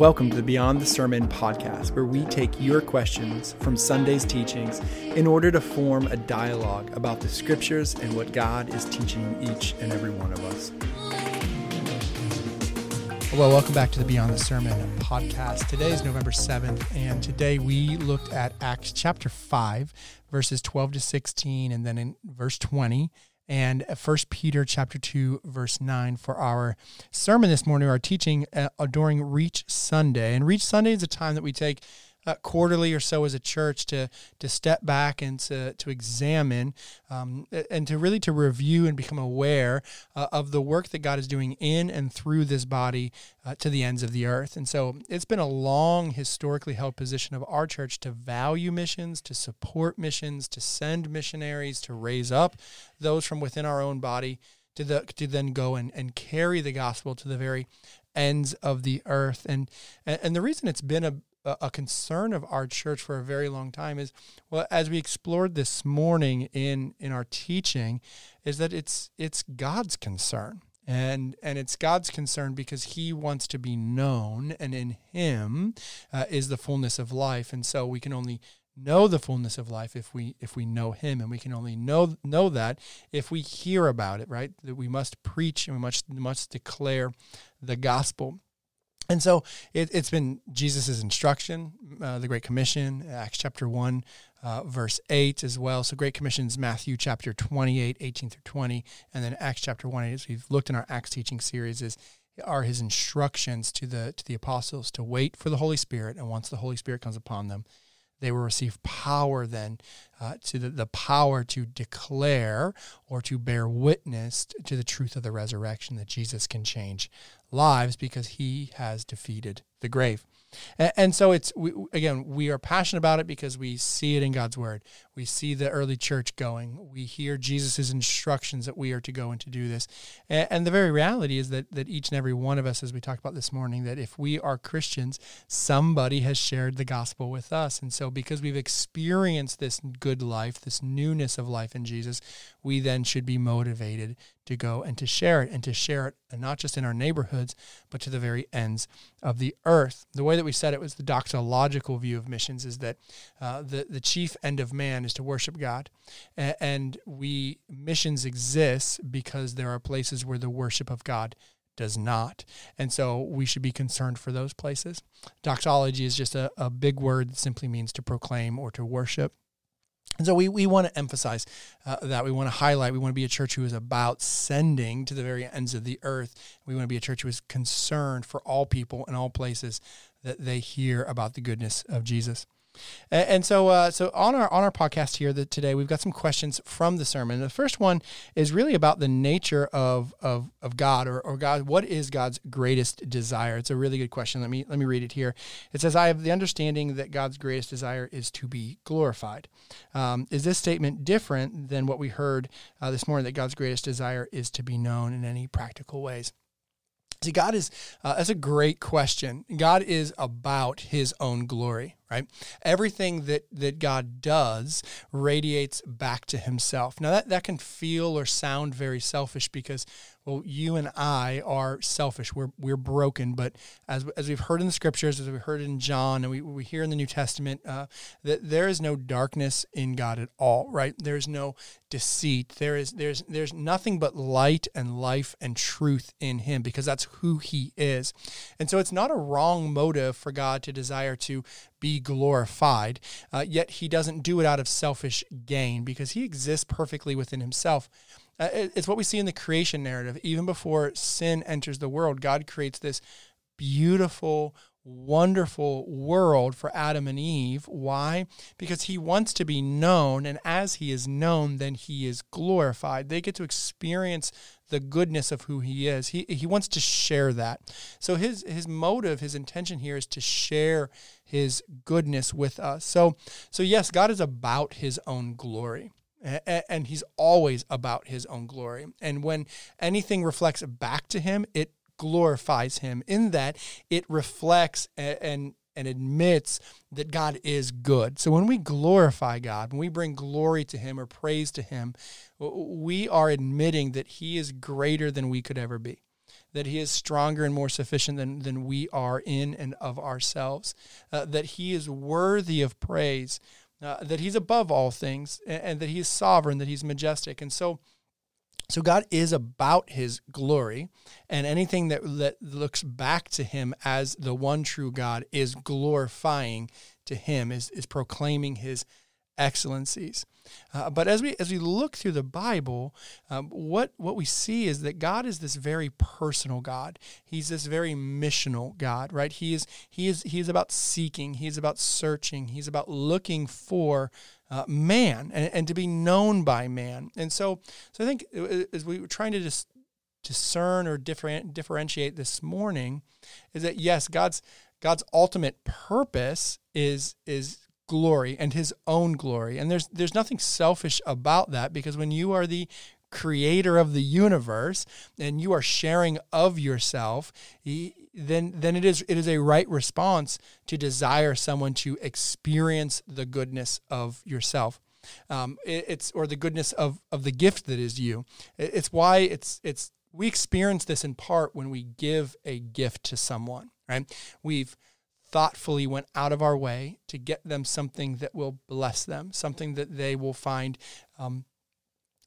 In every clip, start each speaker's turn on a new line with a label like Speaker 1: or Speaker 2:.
Speaker 1: Welcome to the Beyond the Sermon podcast, where we take your questions from Sunday's teachings in order to form a dialogue about the scriptures and what God is teaching each and every one of us.
Speaker 2: Well, welcome back to the Beyond the Sermon podcast. Today is November 7th, and today we looked at Acts chapter 5, verses 12 to 16, and then in verse 20 and First Peter chapter 2 verse 9 for our sermon this morning, our teaching uh, during Reach Sunday. And Reach Sunday is a time that we take uh, quarterly or so as a church to to step back and to to examine um, and to really to review and become aware uh, of the work that God is doing in and through this body uh, to the ends of the earth. And so it's been a long historically held position of our church to value missions, to support missions, to send missionaries, to raise up those from within our own body to the to then go and, and carry the gospel to the very ends of the earth and and the reason it's been a, a concern of our church for a very long time is well as we explored this morning in in our teaching is that it's it's God's concern. And and it's God's concern because he wants to be known and in him uh, is the fullness of life. And so we can only know the fullness of life if we if we know him. And we can only know know that if we hear about it right? That we must preach and we must must declare the gospel and so it, has been Jesus' instruction, uh, the Great Commission, Acts chapter 1, uh, verse 8 as well. So Great Commission is Matthew chapter 28, 18 through 20. And then Acts chapter 1, as we've looked in our Acts teaching series, is are his instructions to the to the apostles to wait for the Holy Spirit. And once the Holy Spirit comes upon them, they will receive power then uh, to the, the power to declare or to bear witness to the truth of the resurrection that Jesus can change lives because he has defeated the grave. And, and so it's we, again we are passionate about it because we see it in God's word. We see the early church going. We hear Jesus' instructions that we are to go and to do this. And, and the very reality is that that each and every one of us, as we talked about this morning, that if we are Christians, somebody has shared the gospel with us. And so because we've experienced this good life, this newness of life in Jesus, we then should be motivated to go and to share it and to share it and not just in our neighborhoods, but to the very ends of the earth. The way that we said it was the doxological view of missions is that uh, the, the chief end of man is to worship God. A- and we missions exists because there are places where the worship of God does not. And so we should be concerned for those places. Doxology is just a, a big word that simply means to proclaim or to worship. And so we, we want to emphasize uh, that. We want to highlight, we want to be a church who is about sending to the very ends of the earth. We want to be a church who is concerned for all people in all places that they hear about the goodness of Jesus. And, so, uh, so on our on our podcast here that today, we've got some questions from the sermon. The first one is really about the nature of of, of God or, or God. What is God's greatest desire? It's a really good question. Let me let me read it here. It says, "I have the understanding that God's greatest desire is to be glorified." Um, is this statement different than what we heard uh, this morning? That God's greatest desire is to be known in any practical ways. See, God is, uh, that's a great question. God is about his own glory, right? Everything that, that God does radiates back to himself. Now, that, that can feel or sound very selfish because well, you and I are selfish. We're, we're broken. But as, as we've heard in the scriptures, as we heard in John, and we, we hear in the New Testament, uh, that there is no darkness in God at all, right? There's no deceit. There is there's there's nothing but light and life and truth in him because that's who he is. And so it's not a wrong motive for God to desire to be glorified, uh, yet he doesn't do it out of selfish gain because he exists perfectly within himself. Uh, it's what we see in the creation narrative. Even before sin enters the world, God creates this beautiful, wonderful world for Adam and Eve. Why? Because he wants to be known, and as he is known, then he is glorified. They get to experience the goodness of who he is. He he wants to share that. So his his motive, his intention here is to share his goodness with us. So so yes, God is about his own glory and he's always about his own glory. And when anything reflects back to him, it glorifies him in that it reflects and and admits that God is good. So when we glorify God, when we bring glory to him or praise to him, we are admitting that he is greater than we could ever be that He is stronger and more sufficient than, than we are in and of ourselves, uh, that He is worthy of praise, uh, that He's above all things, and, and that He is sovereign, that He's majestic. And so, so God is about his glory, and anything that, that looks back to him as the one true God is glorifying to him, is, is proclaiming his excellencies. Uh, but as we as we look through the Bible, um, what what we see is that God is this very personal God. He's this very missional God, right? He is he is he is about seeking. He's about searching. He's about looking for uh, man and, and to be known by man. And so so I think uh, as we were trying to discern or different, differentiate this morning, is that yes, God's God's ultimate purpose is is glory and his own glory. And there's there's nothing selfish about that because when you are the creator of the universe and you are sharing of yourself, then then it is it is a right response to desire someone to experience the goodness of yourself. Um, it, it's or the goodness of of the gift that is you. It, it's why it's it's we experience this in part when we give a gift to someone. Right? We've thoughtfully went out of our way to get them something that will bless them, something that they will find um,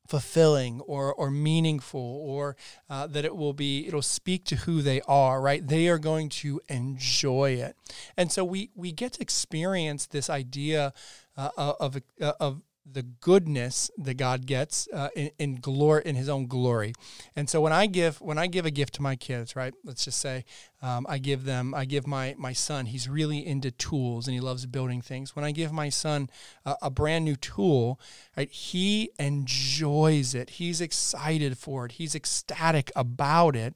Speaker 2: fulfilling or or meaningful or uh, that it will be it'll speak to who they are right? They are going to enjoy it. And so we we get to experience this idea uh, of uh, of the goodness that God gets uh, in, in glory in His own glory. And so when I give when I give a gift to my kids, right? Let's just say um, I give them I give my my son. He's really into tools and he loves building things. When I give my son a, a brand new tool, right? He enjoys it. He's excited for it. He's ecstatic about it.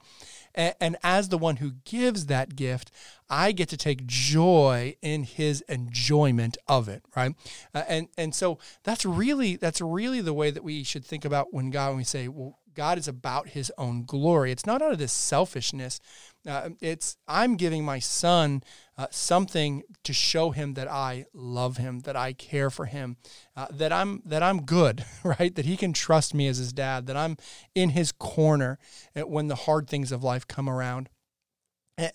Speaker 2: And, and as the one who gives that gift, I get to take joy in his enjoyment of it, right? Uh, and and so that's really that's really the way that we should think about when God when we say, well, God is about His own glory. It's not out of this selfishness. Uh, it's I'm giving my son uh, something to show him that I love him, that I care for him, uh, that I'm that I'm good, right? That he can trust me as his dad, that I'm in his corner when the hard things of life come around.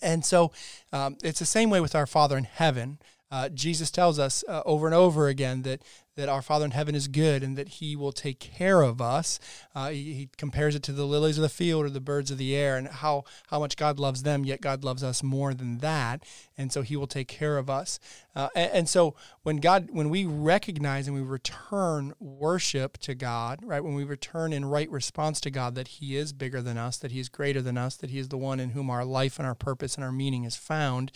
Speaker 2: And so um, it's the same way with our Father in heaven. Uh, Jesus tells us uh, over and over again that that our Father in heaven is good and that He will take care of us. Uh, he, he, compares it to the lilies of the field or the birds of the air and how, how much God loves them, yet God loves us more than that. And so He will take care of us. Uh, and, and, so when God, when we recognize and we return worship to God, right, when we return in right response to God that He is bigger than us, that He is greater than us, that He is the one in whom our life and our purpose and our meaning is found,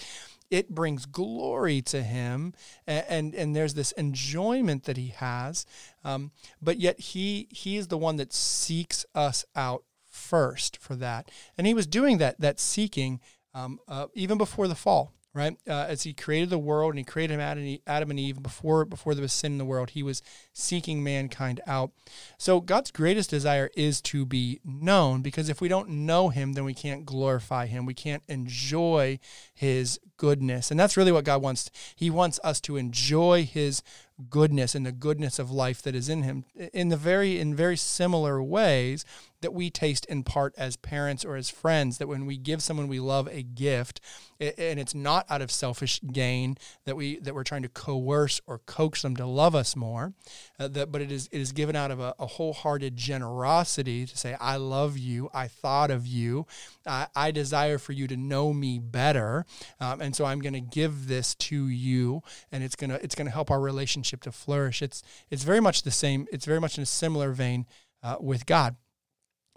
Speaker 2: it brings glory to him and, and, and there's this enjoyment that he has um, but yet he he is the one that seeks us out first for that and he was doing that that seeking um, uh, even before the fall right? Uh, as he created the world and he created Adam and Eve before before there was sin in the world, he was seeking mankind out. So God's greatest desire is to be known because if we don't know him, then we can't glorify him. We can't enjoy his goodness. And that's really what God wants. He wants us to enjoy his goodness and the goodness of life that is in him in the very in very similar ways that we taste in part as parents or as friends that when we give someone we love a gift and it's not out of selfish gain that we that we're trying to coerce or coax them to love us more uh, that but it is it is given out of a, a, wholehearted generosity to say i love you. I thought of you. I, I desire for you to know me better um, and so i'm going to give this to you and it's going to it's to help our relationship to flourish. It's it's very much the same it's very much in a similar vein uh, with god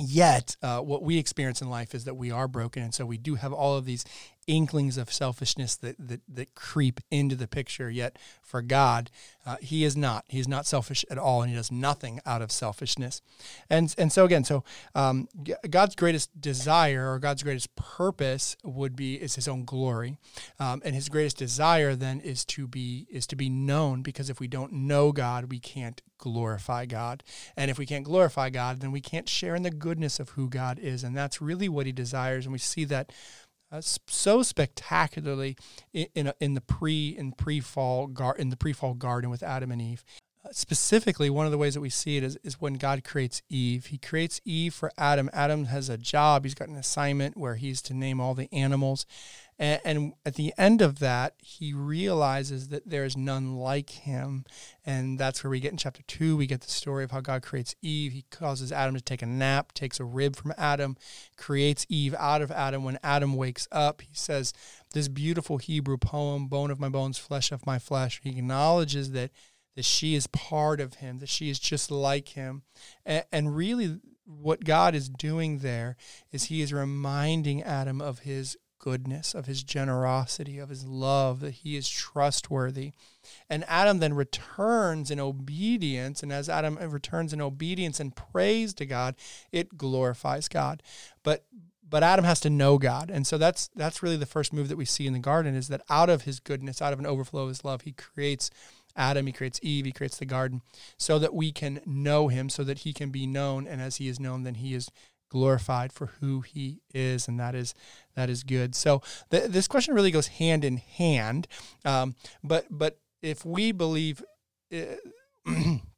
Speaker 2: Yet, uh, what we experience in life is that we are broken. And so we do have all of these inklings of selfishness that, that, that creep into the picture. Yet, for God, uh, He is not. He is not selfish at all, and He does nothing out of selfishness. And, and so, again, so um, God's greatest desire or God's greatest purpose would be is His own glory. Um, and His greatest desire then is to be is to be known because if we don't know God, we can't glorify God. And if we can't glorify God, then we can't share in the goodness of who God is. And that's really what he desires. And we see that uh, so spectacularly in in, a, in the pre in pre fall gar- in the pre fall garden with Adam and Eve. specifically, one of the ways that we see it is, is when God creates Eve. He creates Eve for Adam. Adam has a job, he's got an assignment where he's to name all the animals. And, and at the end of that, he realizes that there is none like him. And that's where we get in chapter two. We get the story of how God creates Eve. He causes Adam to take a nap, takes a rib from Adam, creates Eve out of Adam. When Adam wakes up, he says this beautiful Hebrew poem, Bone of my bones, flesh of my flesh. He acknowledges that that she is part of him, that she is just like him. And, and, really, what God is doing there is he is reminding Adam of his goodness, of his generosity, of his love, that he is trustworthy. And Adam then returns in obedience. And as Adam returns in obedience and praise to God, it glorifies God. But but Adam has to know God. And so that's that's really the first move that we see in the garden is that out of his goodness, out of an overflow of his love, he creates Adam, he creates Eve, he creates the garden, so that we can know him, so that he can be known, and as he is known, then he is glorified for who he is, and that is that is good. So th- this question really goes hand in hand, um, but but if we believe. Uh,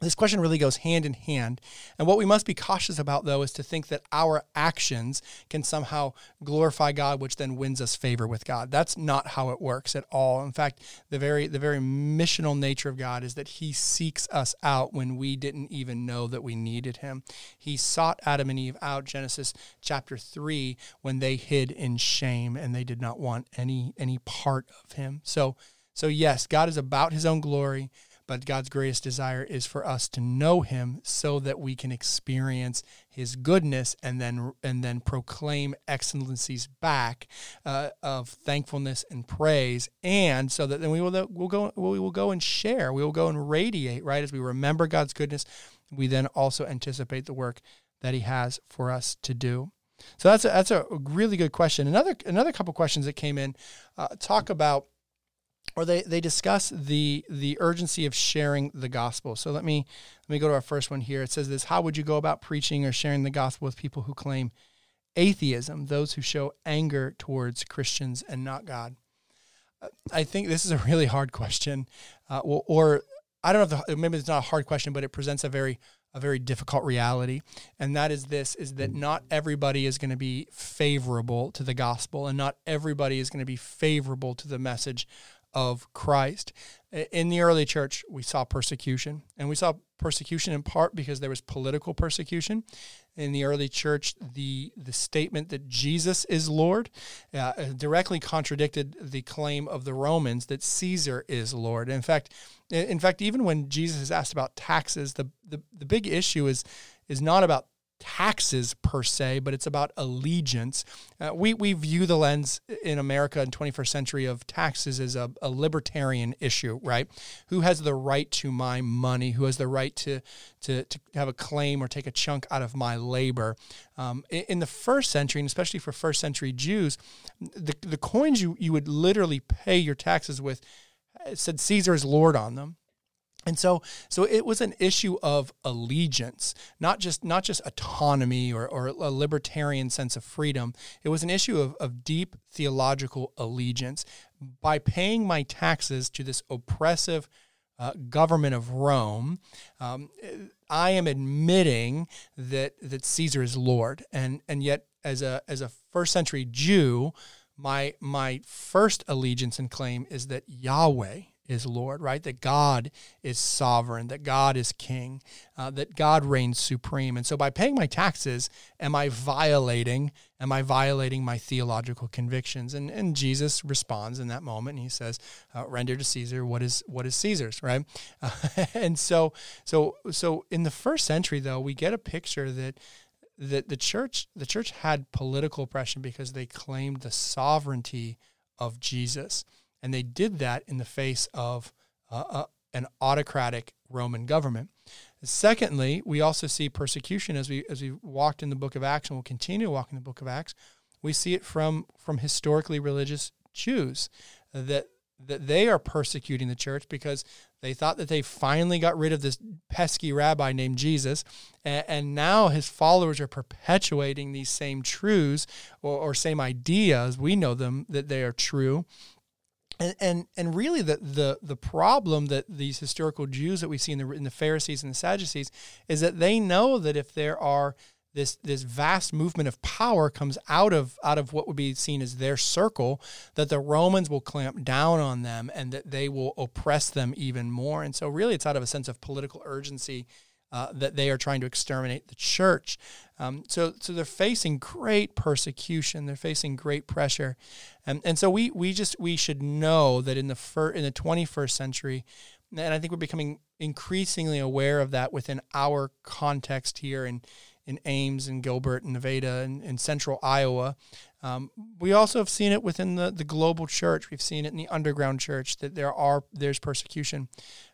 Speaker 2: this question really goes hand in hand. And what we must be cautious about, though, is to think that our actions can somehow glorify God, which then wins us favor with God. That's not how it works at all. In fact, the very the very missional nature of God is that He seeks us out when we didn't even know that we needed Him. He sought Adam and Eve out, Genesis chapter three, when they hid in shame and they did not want any any part of Him. So so yes, God is about His own glory but God's greatest desire is for us to know him so that we can experience his goodness and then and then proclaim excellencies back uh, of thankfulness and praise. And so that then we will we'll go we will go and share. We will go and radiate right? As we remember God's goodness we then also anticipate the work that he has for us to do. So that's a, that's a really good question. Another another couple questions that came in uh, talk about or they, they discuss the the urgency of sharing the gospel. So let me let me go to our first one here. It says this: How would you go about preaching or sharing the gospel with people who claim atheism, those who show anger towards Christians and not God? I think this is a really hard question, uh, or, or, I don't know if the, maybe it's not a hard question, but it presents a very a very difficult reality and that is this is that not everybody is going to be favorable to the gospel and not everybody is going to be favorable to the message of Christ. In the early church, we saw persecution, and we saw persecution in part because there was political persecution. In the early church, the the statement that Jesus is Lord uh, directly contradicted the claim of the Romans that Caesar is Lord. In fact, in fact, even when Jesus is asked about taxes, the the, the big issue is is not about taxes per se, but it's about allegiance. Uh, we, we view the lens in America in 21st century of taxes as a, a, libertarian issue, right? Who has the right to my money? Who has the right to, to, to have a claim or take a chunk out of my labor? Um, in, in, the first century, and especially for first century Jews, the, the coins you, you would literally pay your taxes with said Caesar is Lord on them. And so, so it was an issue of allegiance, not just not just autonomy or, or a libertarian sense of freedom. It was an issue of, of deep theological allegiance. By paying my taxes to this oppressive uh, government of Rome, um, I am admitting that that Caesar is Lord, and and yet as a as a first century Jew, my my first allegiance and claim is that Yahweh is Lord, right? That God is sovereign, that God is king, uh, that God reigns supreme. And so by paying my taxes, am I violating, am I violating my theological convictions? And, and Jesus responds in that moment and he says, uh, render to Caesar what is, what is Caesar's, right? Uh, and so, so, so in the first century though, we get a picture that, that the church, the church had political oppression because they claimed the sovereignty of Jesus. And they did that in the face of uh, uh, an autocratic Roman government. Secondly, we also see persecution as we as we walked in the book of Acts and will continue to walk in the book of Acts. We see it from from historically religious Jews that that they are persecuting the church because they thought that they finally got rid of this pesky rabbi named Jesus, and, and now his followers are perpetuating these same truths or, or same ideas. We know them that they are true, And, and and really the, the the problem that these historical Jews that we see in the in the Pharisees and the Sadducees is that they know that if there are this this vast movement of power comes out of out of what would be seen as their circle that the Romans will clamp down on them and that they will oppress them even more. And so really it's out of a sense of political urgency uh, that they are trying to exterminate the church um, so so they're facing great persecution they're facing great pressure and and so we we just we should know that in the fir- in the 21st century and I think we're becoming increasingly aware of that within our context here in in Ames and Gilbert and Nevada and, in central Iowa. Um, we also have seen it within the, the global church. We've seen it in the underground church that there are there's persecution.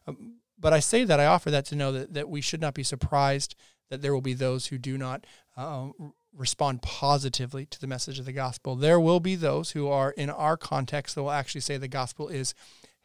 Speaker 2: Um, but I say that I offer that to know that, that we should not be surprised that there will be those who do not uh, respond positively to the message of the gospel. There will be those who are in our context that will actually say the gospel is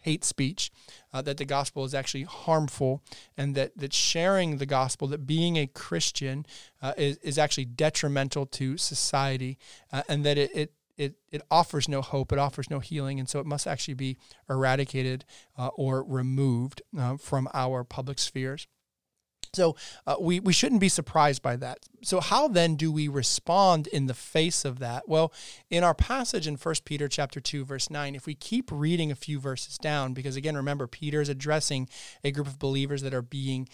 Speaker 2: hate speech, uh, that the gospel is actually harmful, and that, that sharing the gospel, that being a Christian uh, is, is actually detrimental to society, uh, and that it, it it, it offers no hope, it offers no healing, and so it must actually be eradicated uh, or removed uh, from our public spheres. So uh, we, we shouldn't be surprised by that. So how then do we respond in the face of that? Well, in our passage in 1 Peter chapter 2 verse 9, if we keep reading a few verses down because again remember Peter is addressing a group of believers that are being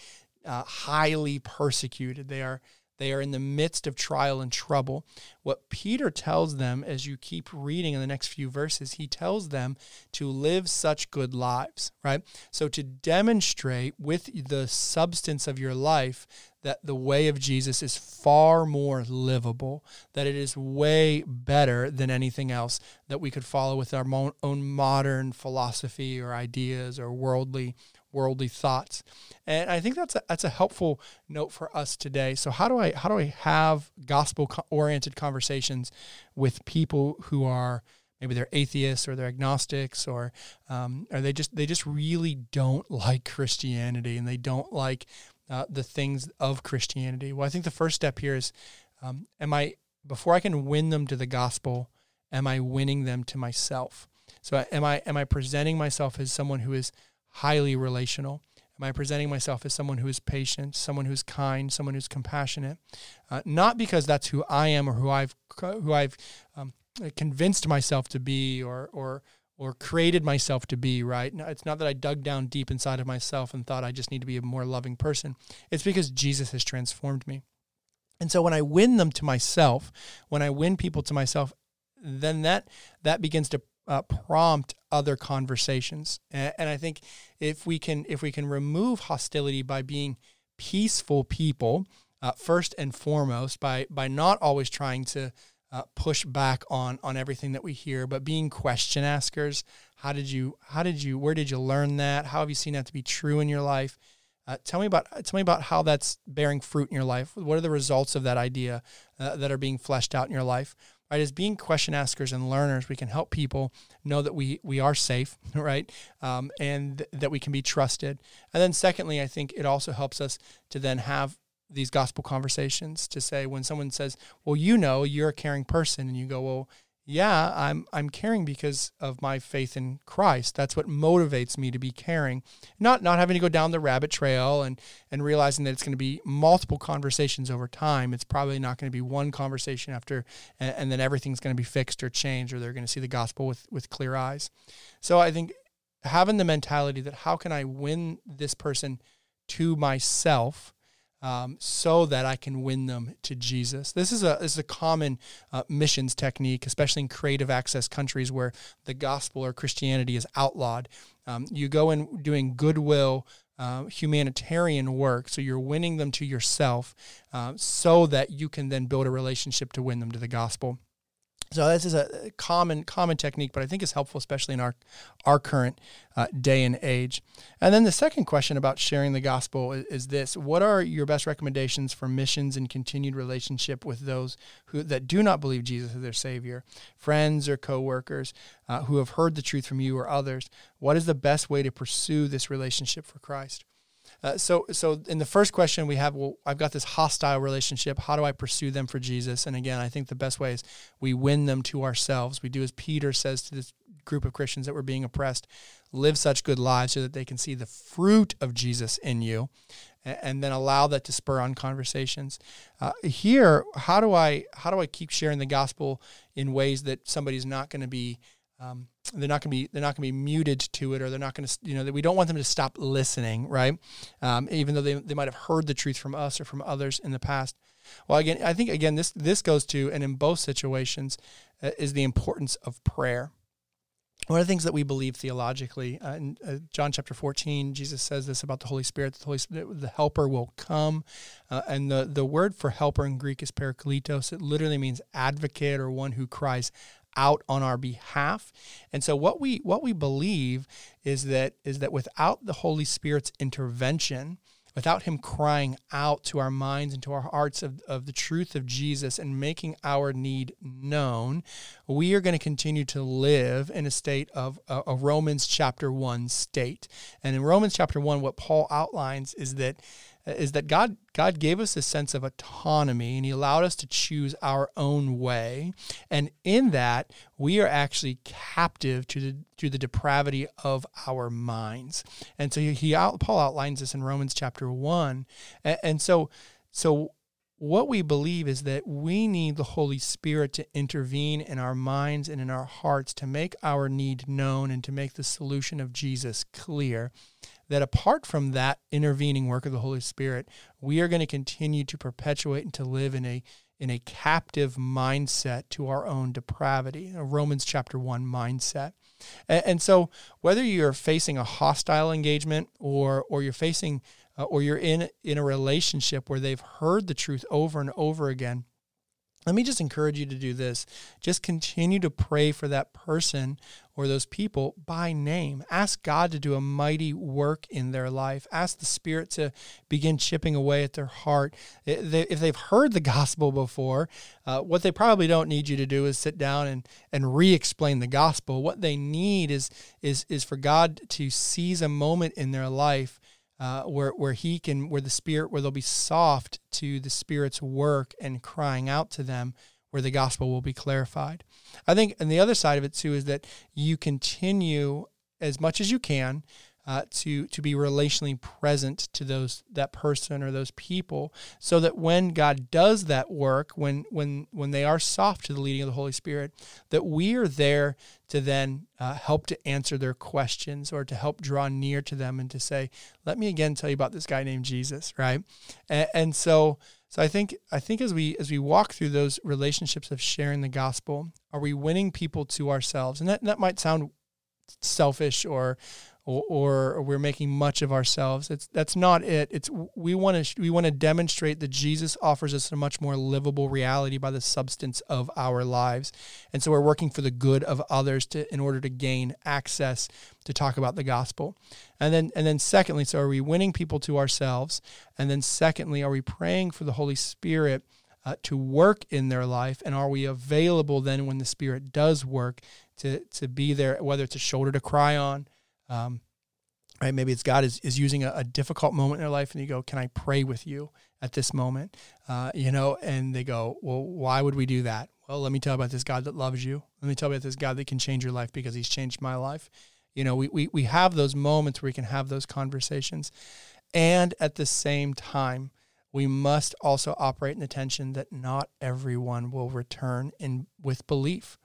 Speaker 2: uh, highly persecuted. They are they are in the midst of trial and trouble. What Peter tells them as you keep reading in the next few verses, he tells them to live such good lives, right? So to demonstrate with the substance of your life that the way of Jesus is far more livable, that it is way better than anything else that we could follow with our own modern philosophy or ideas or worldly worldly thoughts. And I think that's a, that's a helpful note for us today. So how do I how do I have gospel oriented conversations with people who are maybe they're atheists or they're agnostics or um, or they just they just really don't like Christianity and they don't like uh, the things of Christianity. Well, I think the first step here is um, am I before I can win them to the gospel, am I winning them to myself? So am I am I presenting myself as someone who is highly relational? Am I presenting myself as someone who is patient, someone who's kind, someone who's compassionate? Uh, not because that's who I am or who I've who I've um, convinced myself to be or or or created myself to be. Right? It's not that I dug down deep inside of myself and thought I just need to be a more loving person. It's because Jesus has transformed me. And so when I win them to myself, when I win people to myself, then that that begins to uh, prompt other conversations. And, and I think if we can if we can remove hostility by being peaceful people, uh, first and foremost, by by not always trying to uh, push back on on everything that we hear, but being question askers. How did you how did you where did you learn that? How have you seen that to be true in your life? Uh, tell me about tell me about how that's bearing fruit in your life. What are the results of that idea uh, that are being fleshed out in your life? Right? As being question askers and learners, we can help people know that we we are safe, right? Um, and th- that we can be trusted. And then secondly, I think it also helps us to then have these gospel conversations to say when someone says, "Well, you know, you're a caring person," and you go, "Well, yeah, I'm I'm caring because of my faith in Christ. That's what motivates me to be caring. Not not having to go down the rabbit trail and and realizing that it's going to be multiple conversations over time. It's probably not going to be one conversation after and, and then everything's going to be fixed or changed or they're going to see the gospel with with clear eyes. So I think having the mentality that how can I win this person to myself um, so that I can win them to Jesus. This is a this is a common uh, missions technique, especially in creative access countries where the gospel or Christianity is outlawed. Um, you go in doing goodwill. Uh, humanitarian work, so you're winning them to yourself, uh, so that you can then build a relationship to win them to the gospel. So this is a common common technique, but I think it's helpful, especially in our our current uh, day and age. And then the second question about sharing the gospel is, is, this: What are your best recommendations for missions and continued relationship with those who that do not believe Jesus is their Savior, friends or coworkers uh, who have heard the truth from you or others? What is the best way to pursue this relationship for Christ? Uh, so, so in the first question we have, well, I've got this hostile relationship. How do I pursue them for Jesus? And again, I think the best way is we win them to ourselves. We do as Peter says to this group of Christians that were being oppressed live such good lives so that they can see the fruit of Jesus in you and then allow that to spur on conversations. Uh, here, how do I how do I keep sharing the gospel in ways that somebody's not going to be um, they're not going to be they're not going to be muted to it or they're not going to you know that we don't want them to stop listening right? Um, even though they, they might have heard the truth from us or from others in the past. Well again i think again this this goes to and in both situations uh, is the importance of prayer. One of the things that we believe theologically uh, in uh, john chapter 14 jesus says this about the holy spirit the holy spirit the helper will come uh, and the, the word for helper in greek is parakletos. It literally means advocate or one who cries out on our behalf. And so what we what we believe is that is that without the Holy Spirit's intervention, without him crying out to our minds and to our hearts of, of the truth of Jesus and making our need known, we are going to continue to live in a state of a, a Romans chapter 1 state. And in Romans chapter 1, what Paul outlines is that is that God God gave us a sense of autonomy and he allowed us to choose our own way. And in that we are actually captive to the to the depravity of our minds. And so he out, Paul outlines this in Romans chapter 1 and, and so so what we believe is that we need the Holy Spirit to intervene in our minds and in our hearts to make our need known and to make the solution of Jesus clear that apart from that intervening work of the Holy Spirit, we are going to continue to perpetuate and to live in a in a captive mindset to our own depravity, a Romans chapter 1 mindset. And, and so whether you're facing a hostile engagement or or you're facing uh, or you're in in a relationship where they've heard the truth over and over again, let me just encourage you to do this. Just continue to pray for that person or those people by name. Ask God to do a mighty work in their life. Ask the Spirit to begin chipping away at their heart. If they've heard the gospel before, uh, what they probably don't need you to do is sit down and, and re explain the gospel. What they need is, is, is for God to seize a moment in their life uh, where where he can where the spirit where they'll be soft to the spirit's work and crying out to them where the gospel will be clarified. I think and the other side of it too is that you continue as much as you can uh, to to be relationally present to those that person or those people, so that when God does that work, when when when they are soft to the leading of the Holy Spirit, that we are there to then uh, help to answer their questions or to help draw near to them and to say, "Let me again tell you about this guy named Jesus," right? And, and so. So I think I think as we as we walk through those relationships of sharing the gospel, are we winning people to ourselves? And that, that might sound selfish or or, or we're making much of ourselves. It's that's not it. It's we want to we want to demonstrate that Jesus offers us a much more livable reality by the substance of our lives, and so we're working for the good of others to in order to gain access to talk about the gospel. And then and then secondly, so are we winning people to ourselves? And then secondly, are we praying for the Holy Spirit? Uh, to work in their life and are we available then when the spirit does work to to be there whether it's a shoulder to cry on um, right? Maybe it's God is, is using a, a, difficult moment in their life, and you go, "Can I pray with you at this moment?" Uh, you know, and they go, "Well, why would we do that?" Well, let me tell you about this God that loves you. Let me tell you about this God that can change your life because He's changed my life. You know, we we we have those moments where we can have those conversations, and at the same time. We must also operate in the tension that not everyone will return in with belief.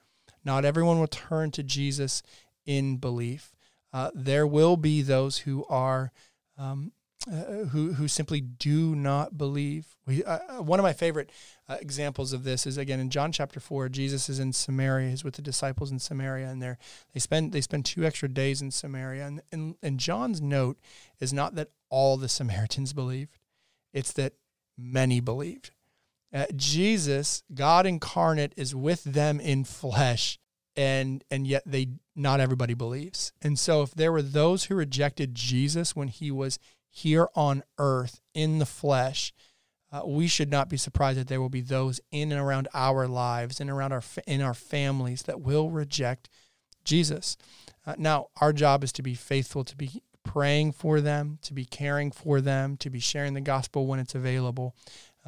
Speaker 2: Not everyone will turn to Jesus in belief uh, there will be those who are um, uh, who who simply do not believe. We, uh, uh one of my favorite uh, examples of this is again in John chapter four. Jesus is in Samaria. He's with the disciples in Samaria, and they they spend they spend two extra days in Samaria. And, and and John's note is not that all the Samaritans believed; it's that many believed. Uh, Jesus, God incarnate, is with them in flesh, and and yet they not everybody believes. And so if there were those who rejected Jesus when he was here on earth in the flesh, uh, we should not be surprised that there will be those in and around our lives and around our in our families that will reject Jesus. Uh, now, our job is to be faithful, to be praying for them, to be caring for them, to be sharing the gospel when it's available.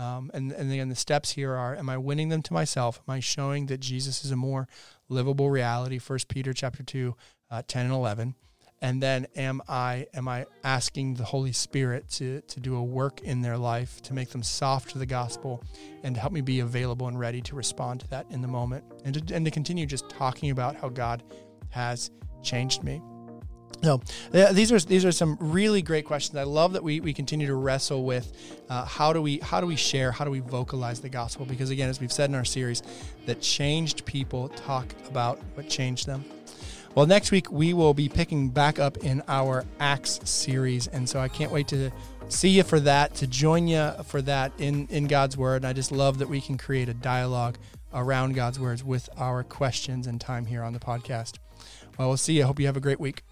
Speaker 2: Um, and, and again, the steps here are: Am I winning them to myself? Am I showing that Jesus is a more livable reality? First Peter chapter two, uh, 10 and eleven. And then, am I am I asking the Holy Spirit to to do a work in their life to make them soft to the gospel, and to help me be available and ready to respond to that in the moment, and to, and to continue just talking about how God has changed me. No, these are these are some really great questions. I love that we, we continue to wrestle with uh, how do we how do we share how do we vocalize the gospel because again as we've said in our series that changed people talk about what changed them. Well, next week we will be picking back up in our Acts series, and so I can't wait to see you for that to join you for that in in God's word. And I just love that we can create a dialogue around God's words with our questions and time here on the podcast. Well, we'll see you. I hope you have a great week.